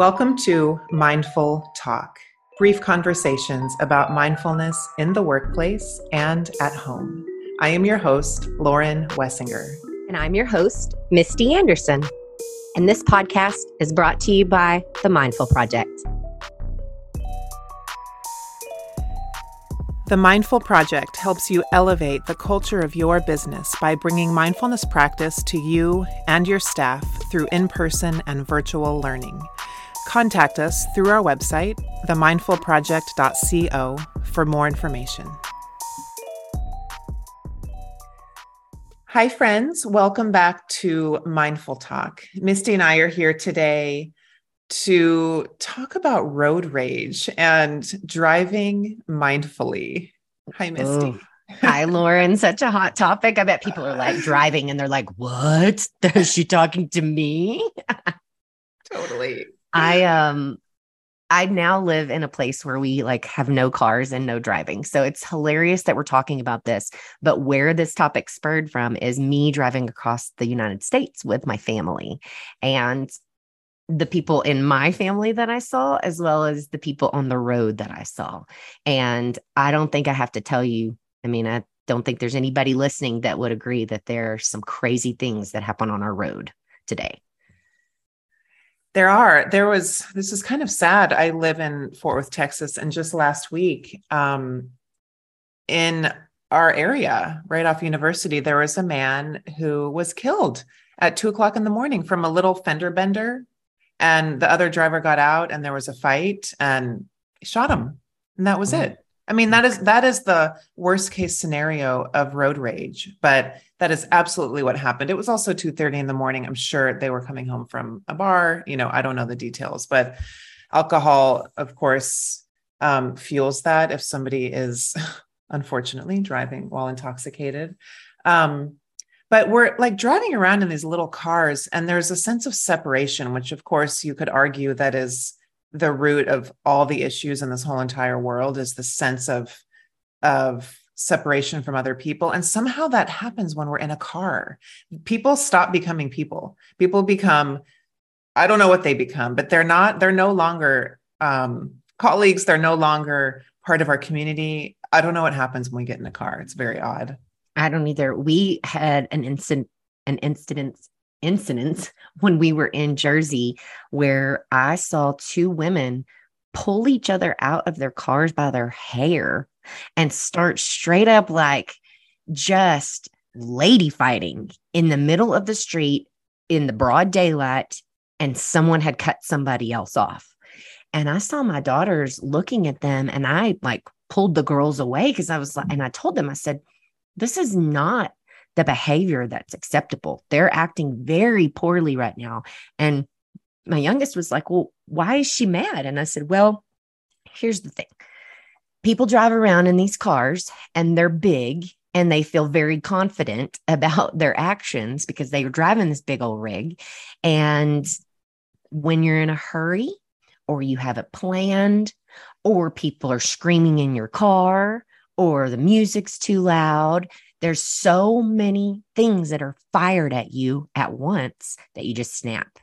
Welcome to Mindful Talk, brief conversations about mindfulness in the workplace and at home. I am your host, Lauren Wessinger. And I'm your host, Misty Anderson. And this podcast is brought to you by the Mindful Project. The Mindful Project helps you elevate the culture of your business by bringing mindfulness practice to you and your staff through in person and virtual learning. Contact us through our website, themindfulproject.co, for more information. Hi, friends. Welcome back to Mindful Talk. Misty and I are here today to talk about road rage and driving mindfully. Hi, Misty. Ooh. Hi, Lauren. Such a hot topic. I bet people are like driving and they're like, what? Is she talking to me? totally. I, um, I now live in a place where we like have no cars and no driving. So it's hilarious that we're talking about this. But where this topic spurred from is me driving across the United States with my family. And the people in my family that I saw, as well as the people on the road that I saw. And I don't think I have to tell you, I mean, I don't think there's anybody listening that would agree that there are some crazy things that happen on our road today. There are. There was, this is kind of sad. I live in Fort Worth, Texas, and just last week, um, in our area, right off University, there was a man who was killed at two o'clock in the morning from a little fender bender and the other driver got out and there was a fight and shot him and that was mm-hmm. it i mean that is that is the worst case scenario of road rage but that is absolutely what happened. It was also 2.30 in the morning. I'm sure they were coming home from a bar you know i don't know the details but alcohol of course um, fuels that if somebody is unfortunately driving while intoxicated. Um, but we're like driving around in these little cars and there's a sense of separation which of course you could argue that is the root of all the issues in this whole entire world is the sense of of separation from other people. And somehow that happens when we're in a car. People stop becoming people. People become i don't know what they become but they're not they're no longer um, colleagues. They're no longer part of our community. I don't know what happens when we get in a car. It's very odd. I don't either. We had an incident, an incident, incidents when we were in Jersey where I saw two women pull each other out of their cars by their hair and start straight up like just lady fighting in the middle of the street in the broad daylight and someone had cut somebody else off. And I saw my daughters looking at them and I like pulled the girls away because I was like, and I told them, I said, this is not the behavior that's acceptable. They're acting very poorly right now. And my youngest was like, Well, why is she mad? And I said, Well, here's the thing people drive around in these cars and they're big and they feel very confident about their actions because they are driving this big old rig. And when you're in a hurry or you have it planned or people are screaming in your car or the music's too loud. There's so many things that are fired at you at once that you just snap.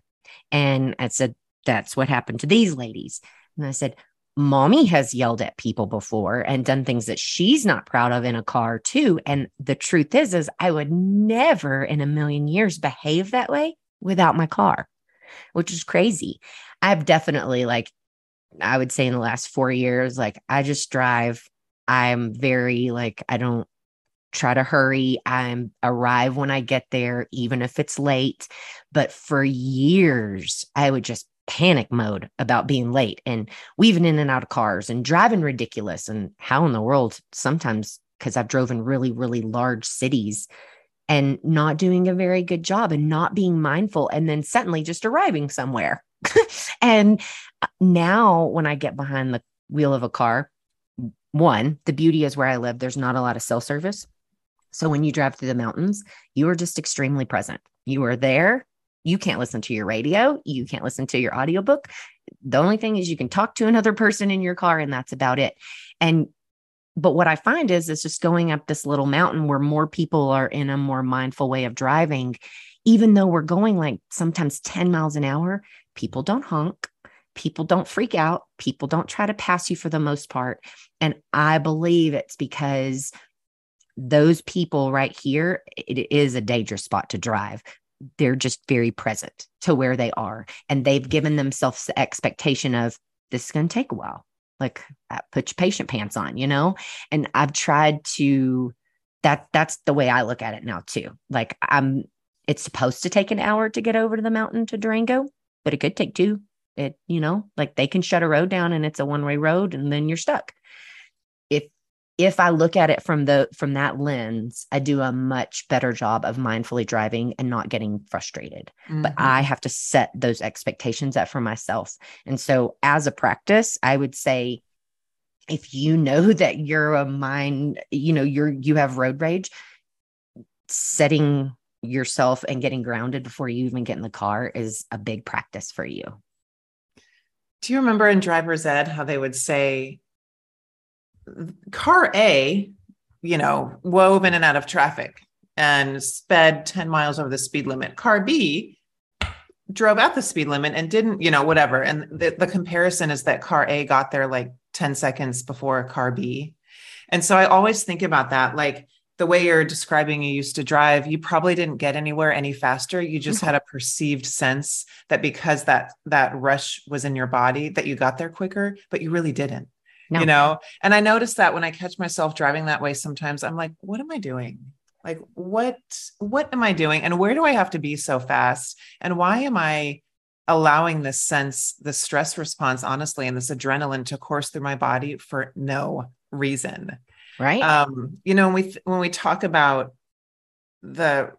And I said, that's what happened to these ladies. And I said, mommy has yelled at people before and done things that she's not proud of in a car too. And the truth is, is I would never in a million years behave that way without my car, which is crazy. I've definitely like, I would say in the last four years, like I just drive I'm very like, I don't try to hurry. I'm arrive when I get there, even if it's late. But for years, I would just panic mode about being late and weaving in and out of cars and driving ridiculous. And how in the world sometimes, because I've driven really, really large cities and not doing a very good job and not being mindful and then suddenly just arriving somewhere. and uh, now when I get behind the wheel of a car, one, the beauty is where I live, there's not a lot of cell service. So when you drive through the mountains, you are just extremely present. You are there. You can't listen to your radio. You can't listen to your audiobook. The only thing is you can talk to another person in your car, and that's about it. And but what I find is it's just going up this little mountain where more people are in a more mindful way of driving, even though we're going like sometimes 10 miles an hour, people don't honk people don't freak out. People don't try to pass you for the most part. And I believe it's because those people right here, it is a dangerous spot to drive. They're just very present to where they are. And they've given themselves the expectation of this is going to take a while. Like uh, put your patient pants on, you know? And I've tried to that that's the way I look at it now too. Like I'm it's supposed to take an hour to get over to the mountain to Durango, but it could take two. It, you know, like they can shut a road down and it's a one-way road and then you're stuck. If I look at it from the from that lens, I do a much better job of mindfully driving and not getting frustrated. Mm-hmm. But I have to set those expectations up for myself. And so as a practice, I would say if you know that you're a mind, you know, you're you have road rage, setting yourself and getting grounded before you even get in the car is a big practice for you. Do you remember in driver's ed how they would say car A, you know, wove in and out of traffic and sped 10 miles over the speed limit. Car B drove at the speed limit and didn't, you know, whatever. And the, the comparison is that car A got there like 10 seconds before car B. And so I always think about that. Like the way you're describing you used to drive, you probably didn't get anywhere any faster. You just had a perceived sense that because that that rush was in your body that you got there quicker, but you really didn't. No. You know, and I notice that when I catch myself driving that way sometimes I'm like, what am I doing? Like what what am I doing and where do I have to be so fast? And why am I allowing this sense, the stress response honestly and this adrenaline to course through my body for no reason? right um you know when we when we talk about the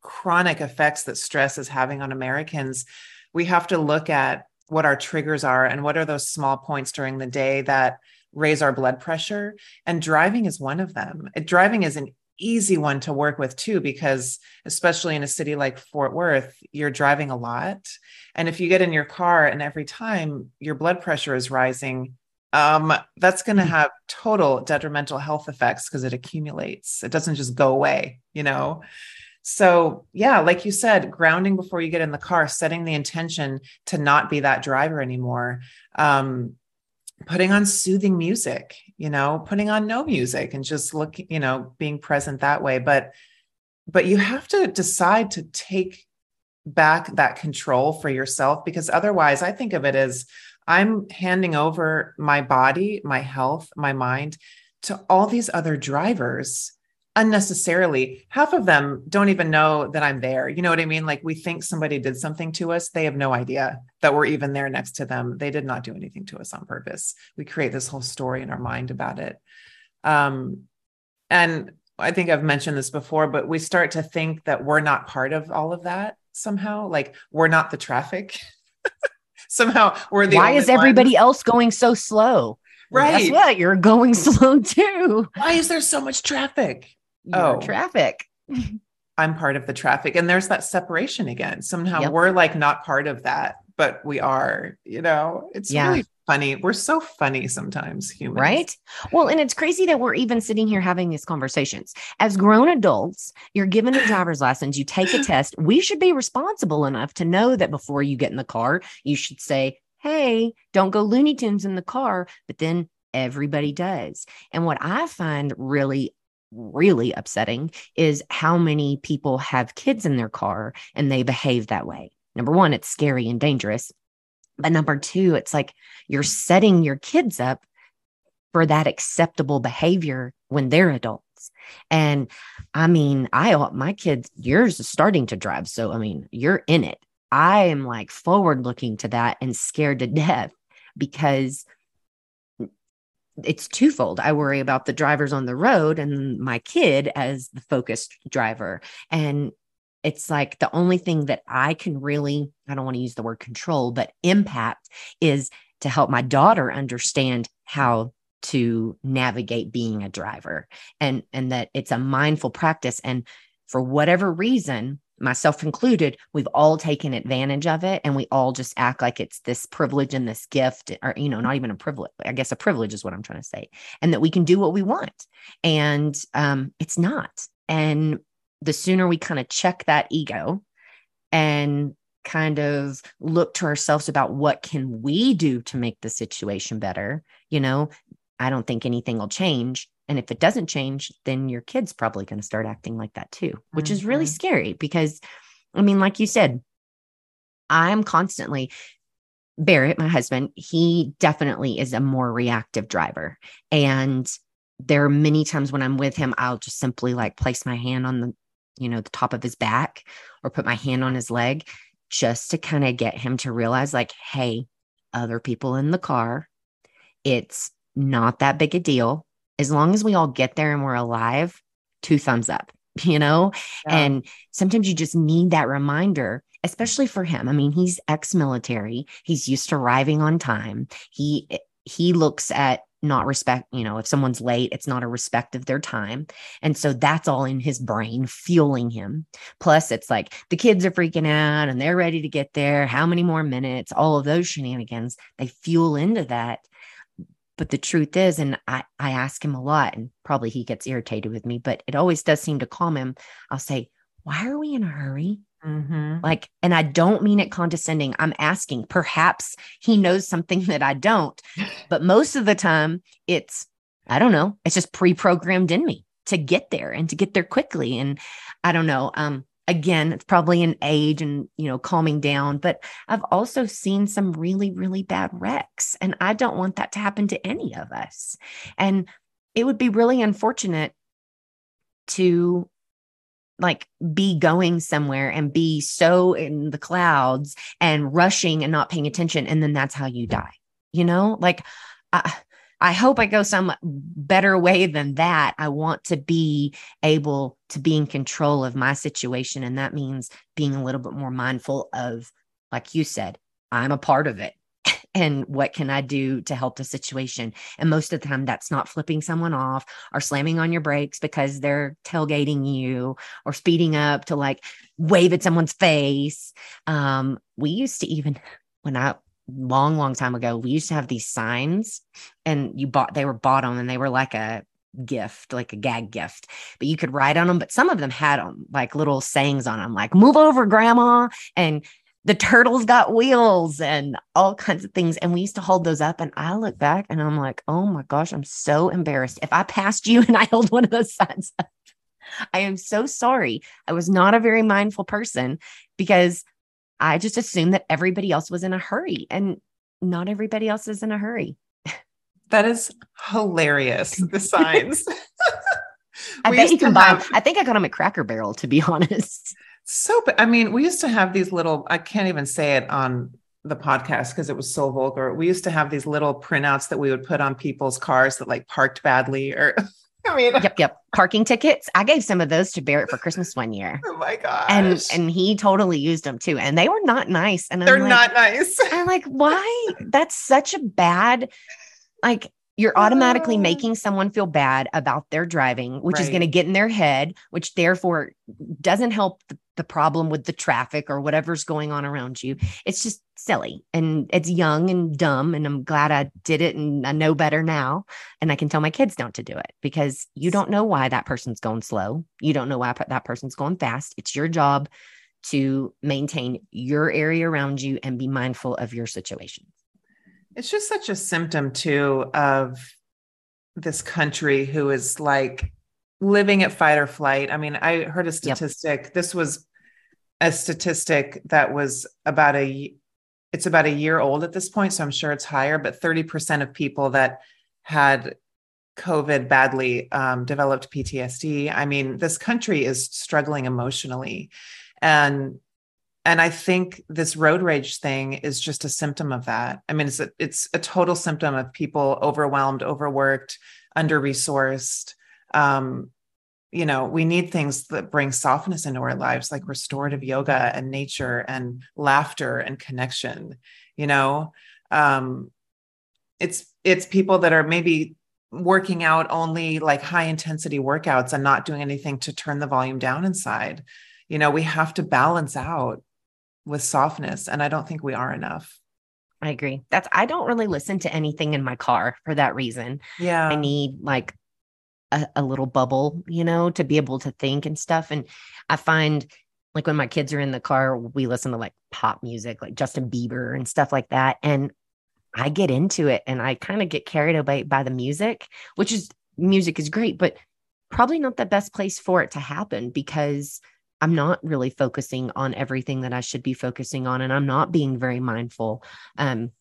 chronic effects that stress is having on americans we have to look at what our triggers are and what are those small points during the day that raise our blood pressure and driving is one of them driving is an easy one to work with too because especially in a city like Fort Worth you're driving a lot and if you get in your car and every time your blood pressure is rising um, that's going to mm-hmm. have total detrimental health effects because it accumulates. It doesn't just go away, you know? So, yeah, like you said, grounding before you get in the car, setting the intention to not be that driver anymore, um, putting on soothing music, you know, putting on no music and just look, you know, being present that way. But, but you have to decide to take back that control for yourself because otherwise, I think of it as I'm handing over my body, my health, my mind to all these other drivers unnecessarily. Half of them don't even know that I'm there. You know what I mean? Like we think somebody did something to us. They have no idea that we're even there next to them. They did not do anything to us on purpose. We create this whole story in our mind about it. Um, and I think I've mentioned this before, but we start to think that we're not part of all of that somehow. Like we're not the traffic. somehow we're the why is everybody else going so slow right guess what you're going slow too why is there so much traffic You're oh traffic i'm part of the traffic and there's that separation again somehow yep. we're like not part of that but we are you know it's yeah. really funny. We're so funny sometimes, humans. Right. Well, and it's crazy that we're even sitting here having these conversations. As grown adults, you're given a driver's license, you take a test. We should be responsible enough to know that before you get in the car, you should say, Hey, don't go Looney Tunes in the car. But then everybody does. And what I find really really upsetting is how many people have kids in their car and they behave that way. Number one, it's scary and dangerous. But number two, it's like you're setting your kids up for that acceptable behavior when they're adults. And I mean, I uh, my kids, yours is starting to drive. So I mean, you're in it. I am like forward looking to that and scared to death because it's twofold. I worry about the drivers on the road and my kid as the focused driver. And it's like the only thing that I can really, I don't want to use the word control, but impact is to help my daughter understand how to navigate being a driver and and that it's a mindful practice and for whatever reason myself included we've all taken advantage of it and we all just act like it's this privilege and this gift or you know not even a privilege i guess a privilege is what i'm trying to say and that we can do what we want and um it's not and the sooner we kind of check that ego and kind of look to ourselves about what can we do to make the situation better, you know, I don't think anything will change. And if it doesn't change, then your kid's probably going to start acting like that too, which mm-hmm. is really mm-hmm. scary because, I mean, like you said, I'm constantly, Barrett, my husband, he definitely is a more reactive driver. And there are many times when I'm with him, I'll just simply like place my hand on the, you know, the top of his back or put my hand on his leg just to kind of get him to realize, like, hey, other people in the car, it's not that big a deal. As long as we all get there and we're alive, two thumbs up, you know? Yeah. And sometimes you just need that reminder, especially for him. I mean, he's ex military, he's used to arriving on time. He, he looks at not respect, you know, if someone's late, it's not a respect of their time. And so that's all in his brain, fueling him. Plus, it's like the kids are freaking out and they're ready to get there. How many more minutes? All of those shenanigans, they fuel into that. But the truth is, and I, I ask him a lot, and probably he gets irritated with me, but it always does seem to calm him. I'll say, Why are we in a hurry? Mm-hmm. Like, and I don't mean it condescending. I'm asking, perhaps he knows something that I don't. But most of the time, it's, I don't know, it's just pre programmed in me to get there and to get there quickly. And I don't know. Um, again, it's probably an age and, you know, calming down, but I've also seen some really, really bad wrecks. And I don't want that to happen to any of us. And it would be really unfortunate to like be going somewhere and be so in the clouds and rushing and not paying attention and then that's how you die you know like I, I hope I go some better way than that. I want to be able to be in control of my situation. And that means being a little bit more mindful of, like you said, I'm a part of it and what can I do to help the situation? And most of the time, that's not flipping someone off or slamming on your brakes because they're tailgating you or speeding up to like wave at someone's face. Um, we used to even, when I, long, long time ago, we used to have these signs and you bought, they were bought on and they were like a, gift, like a gag gift, but you could write on them. But some of them had them like little sayings on them, like move over, grandma. And the turtles got wheels and all kinds of things. And we used to hold those up. And I look back and I'm like, oh my gosh, I'm so embarrassed. If I passed you and I held one of those signs up, I am so sorry. I was not a very mindful person because I just assumed that everybody else was in a hurry and not everybody else is in a hurry. That is hilarious. The signs. I bet you can buy have... I think I got them at Cracker Barrel, to be honest. So, I mean, we used to have these little, I can't even say it on the podcast because it was so vulgar. We used to have these little printouts that we would put on people's cars that like parked badly or I mean Yep, yep. Parking tickets. I gave some of those to Barrett for Christmas one year. Oh my god. And and he totally used them too. And they were not nice. And they're like, not nice. I'm like, why? That's such a bad like you're automatically oh. making someone feel bad about their driving, which right. is going to get in their head, which therefore doesn't help the, the, problem with the traffic or whatever's going on around you. It's just silly and it's young and dumb. And I'm glad I did it and I know better now. And I can tell my kids not to do it because you don't know why that person's going slow. You don't know why that person's going fast. It's your job to maintain your area around you and be mindful of your situation. It's just such a symptom too of this country who is like living at fight or flight. I mean, I heard a statistic. Yep. This was a statistic that was about a it's about a year old at this point, so I'm sure it's higher, but 30% of people that had COVID badly um, developed PTSD. I mean, this country is struggling emotionally. And and i think this road rage thing is just a symptom of that. I mean it's a, it's a total symptom of people overwhelmed overworked under resourced um, you know we need things that bring softness into our lives like restorative yoga and nature and laughter and connection you know? Um, it's it's people that are maybe working out only like high intensity workouts and not doing anything to turn the volume down inside. You know we have to balance out with softness. And I don't think we are enough. I agree. That's, I don't really listen to anything in my car for that reason. Yeah. I need like a, a little bubble, you know, to be able to think and stuff. And I find like when my kids are in the car, we listen to like pop music, like Justin Bieber and stuff like that. And I get into it and I kind of get carried away by the music, which is music is great, but probably not the best place for it to happen because I'm not really focusing on everything that I should be focusing on and I'm not being very mindful. Um,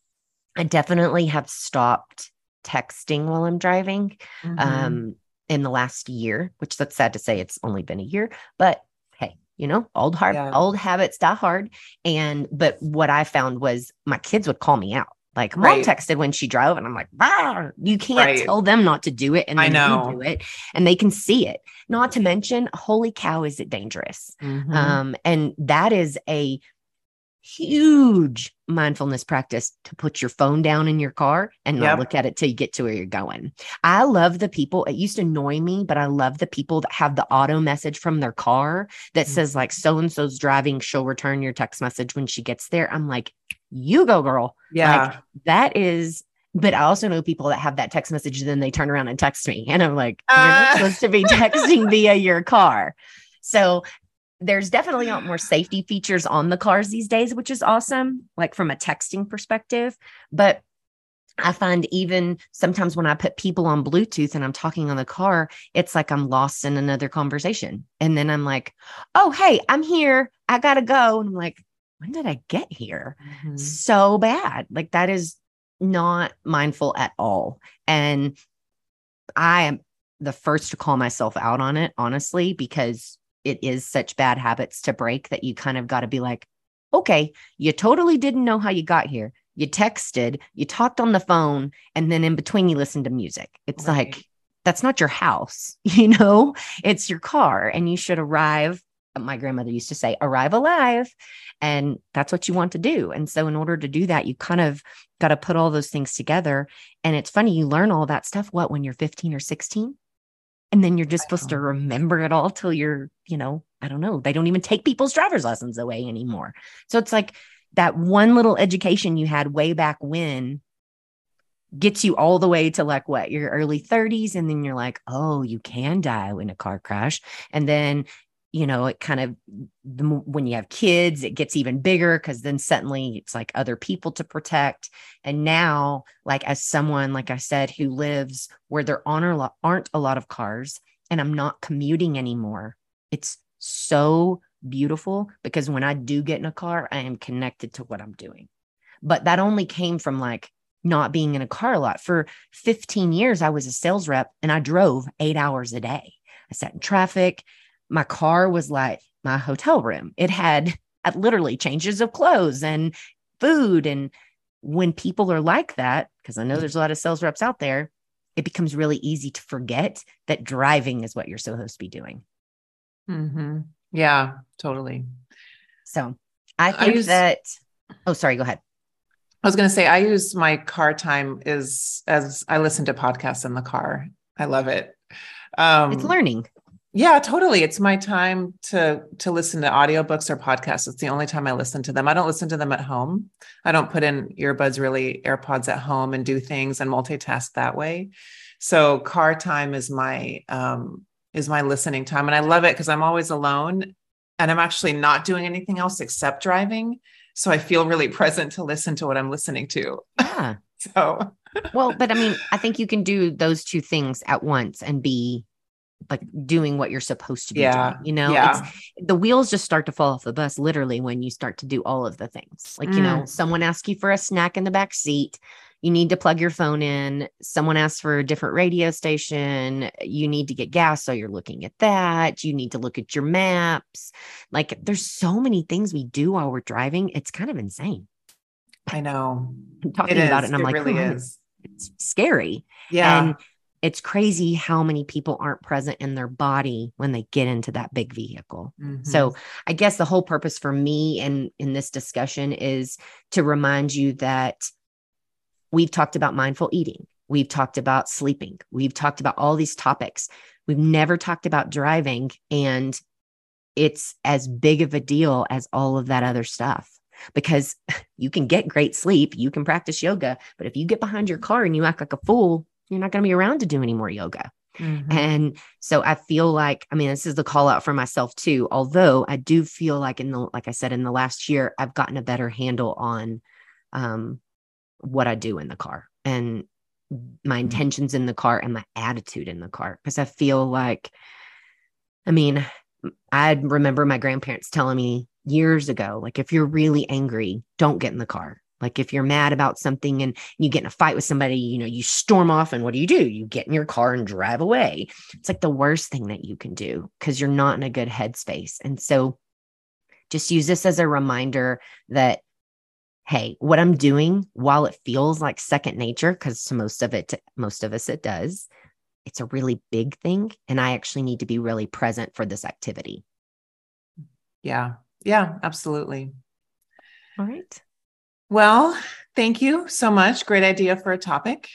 I definitely have stopped texting while I'm driving mm-hmm. um, in the last year, which that's sad to say it's only been a year, but hey, you know, old hard, yeah. old habits die hard. And but what I found was my kids would call me out. Like mom right. texted when she drove, and I'm like, you can't right. tell them not to do it, and I know do it, and they can see it. Not to mention, holy cow, is it dangerous? Mm-hmm. Um, and that is a huge mindfulness practice to put your phone down in your car and not yep. look at it till you get to where you're going. I love the people, it used to annoy me, but I love the people that have the auto message from their car that mm-hmm. says, like, so and so's driving, she'll return your text message when she gets there. I'm like, you go, girl. Yeah. Like, that is but I also know people that have that text message, and then they turn around and text me. And I'm like, you're uh. supposed to be texting via your car. So there's definitely a lot more safety features on the cars these days, which is awesome, like from a texting perspective. But I find even sometimes when I put people on Bluetooth and I'm talking on the car, it's like I'm lost in another conversation. And then I'm like, oh, hey, I'm here. I got to go. And I'm like, when did I get here? Mm-hmm. So bad. Like that is not mindful at all. And I am the first to call myself out on it, honestly, because it is such bad habits to break that you kind of got to be like, okay, you totally didn't know how you got here. You texted, you talked on the phone, and then in between you listened to music. It's right. like, that's not your house, you know, it's your car, and you should arrive. Uh, my grandmother used to say, arrive alive. And that's what you want to do. And so, in order to do that, you kind of got to put all those things together. And it's funny, you learn all that stuff, what, when you're 15 or 16? and then you're just supposed to remember it all till you're you know i don't know they don't even take people's driver's lessons away anymore so it's like that one little education you had way back when gets you all the way to like what your early 30s and then you're like oh you can die in a car crash and then you know, it kind of when you have kids, it gets even bigger because then suddenly it's like other people to protect. And now, like as someone, like I said, who lives where there aren't a lot of cars, and I'm not commuting anymore, it's so beautiful because when I do get in a car, I am connected to what I'm doing. But that only came from like not being in a car a lot. For 15 years, I was a sales rep and I drove eight hours a day. I sat in traffic my car was like my hotel room. It had literally changes of clothes and food. And when people are like that, because I know there's a lot of sales reps out there, it becomes really easy to forget that driving is what you're supposed to be doing. Mm-hmm. Yeah, totally. So I think I use, that, oh, sorry, go ahead. I was going to say, I use my car time is as I listen to podcasts in the car. I love it. Um, it's learning. Yeah, totally. It's my time to to listen to audiobooks or podcasts. It's the only time I listen to them. I don't listen to them at home. I don't put in earbuds really AirPods at home and do things and multitask that way. So car time is my um is my listening time and I love it because I'm always alone and I'm actually not doing anything else except driving. So I feel really present to listen to what I'm listening to. Yeah. so well, but I mean, I think you can do those two things at once and be like doing what you're supposed to be yeah. doing. You know, yeah. the wheels just start to fall off the bus literally when you start to do all of the things. Like, mm. you know, mm. someone asks you for a snack in the back seat. You need to plug your phone in. Someone asks for a different radio station. You need to get gas. So you're looking at that. You need to look at your maps. Like, there's so many things we do while we're driving. It's kind of insane. I know. I'm talking it about is. it and I'm it like, really oh, is. It's scary. Yeah. And it's crazy how many people aren't present in their body when they get into that big vehicle. Mm-hmm. So, I guess the whole purpose for me and in this discussion is to remind you that we've talked about mindful eating, we've talked about sleeping, we've talked about all these topics. We've never talked about driving, and it's as big of a deal as all of that other stuff because you can get great sleep, you can practice yoga, but if you get behind your car and you act like a fool, you're not going to be around to do any more yoga. Mm-hmm. And so I feel like, I mean, this is the call out for myself too. Although I do feel like in the, like I said, in the last year, I've gotten a better handle on um, what I do in the car and my mm-hmm. intentions in the car and my attitude in the car. Cause I feel like, I mean, I remember my grandparents telling me years ago, like, if you're really angry, don't get in the car. Like if you're mad about something and you get in a fight with somebody, you know, you storm off and what do you do? You get in your car and drive away. It's like the worst thing that you can do because you're not in a good headspace. And so just use this as a reminder that hey, what I'm doing while it feels like second nature because to most of it most of us it does, it's a really big thing and I actually need to be really present for this activity. Yeah. Yeah, absolutely. All right. Well, thank you so much. Great idea for a topic.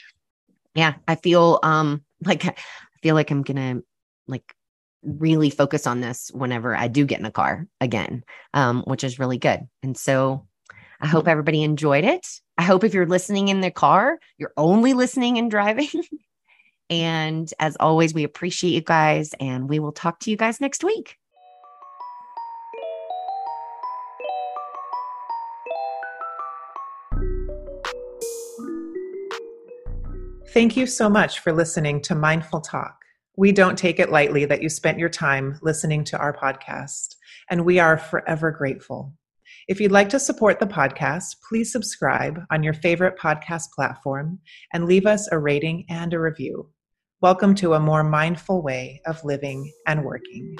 Yeah, I feel um like I feel like I'm gonna like really focus on this whenever I do get in a car again, um, which is really good. And so I hope everybody enjoyed it. I hope if you're listening in the car, you're only listening and driving. and as always, we appreciate you guys, and we will talk to you guys next week. Thank you so much for listening to Mindful Talk. We don't take it lightly that you spent your time listening to our podcast, and we are forever grateful. If you'd like to support the podcast, please subscribe on your favorite podcast platform and leave us a rating and a review. Welcome to a more mindful way of living and working.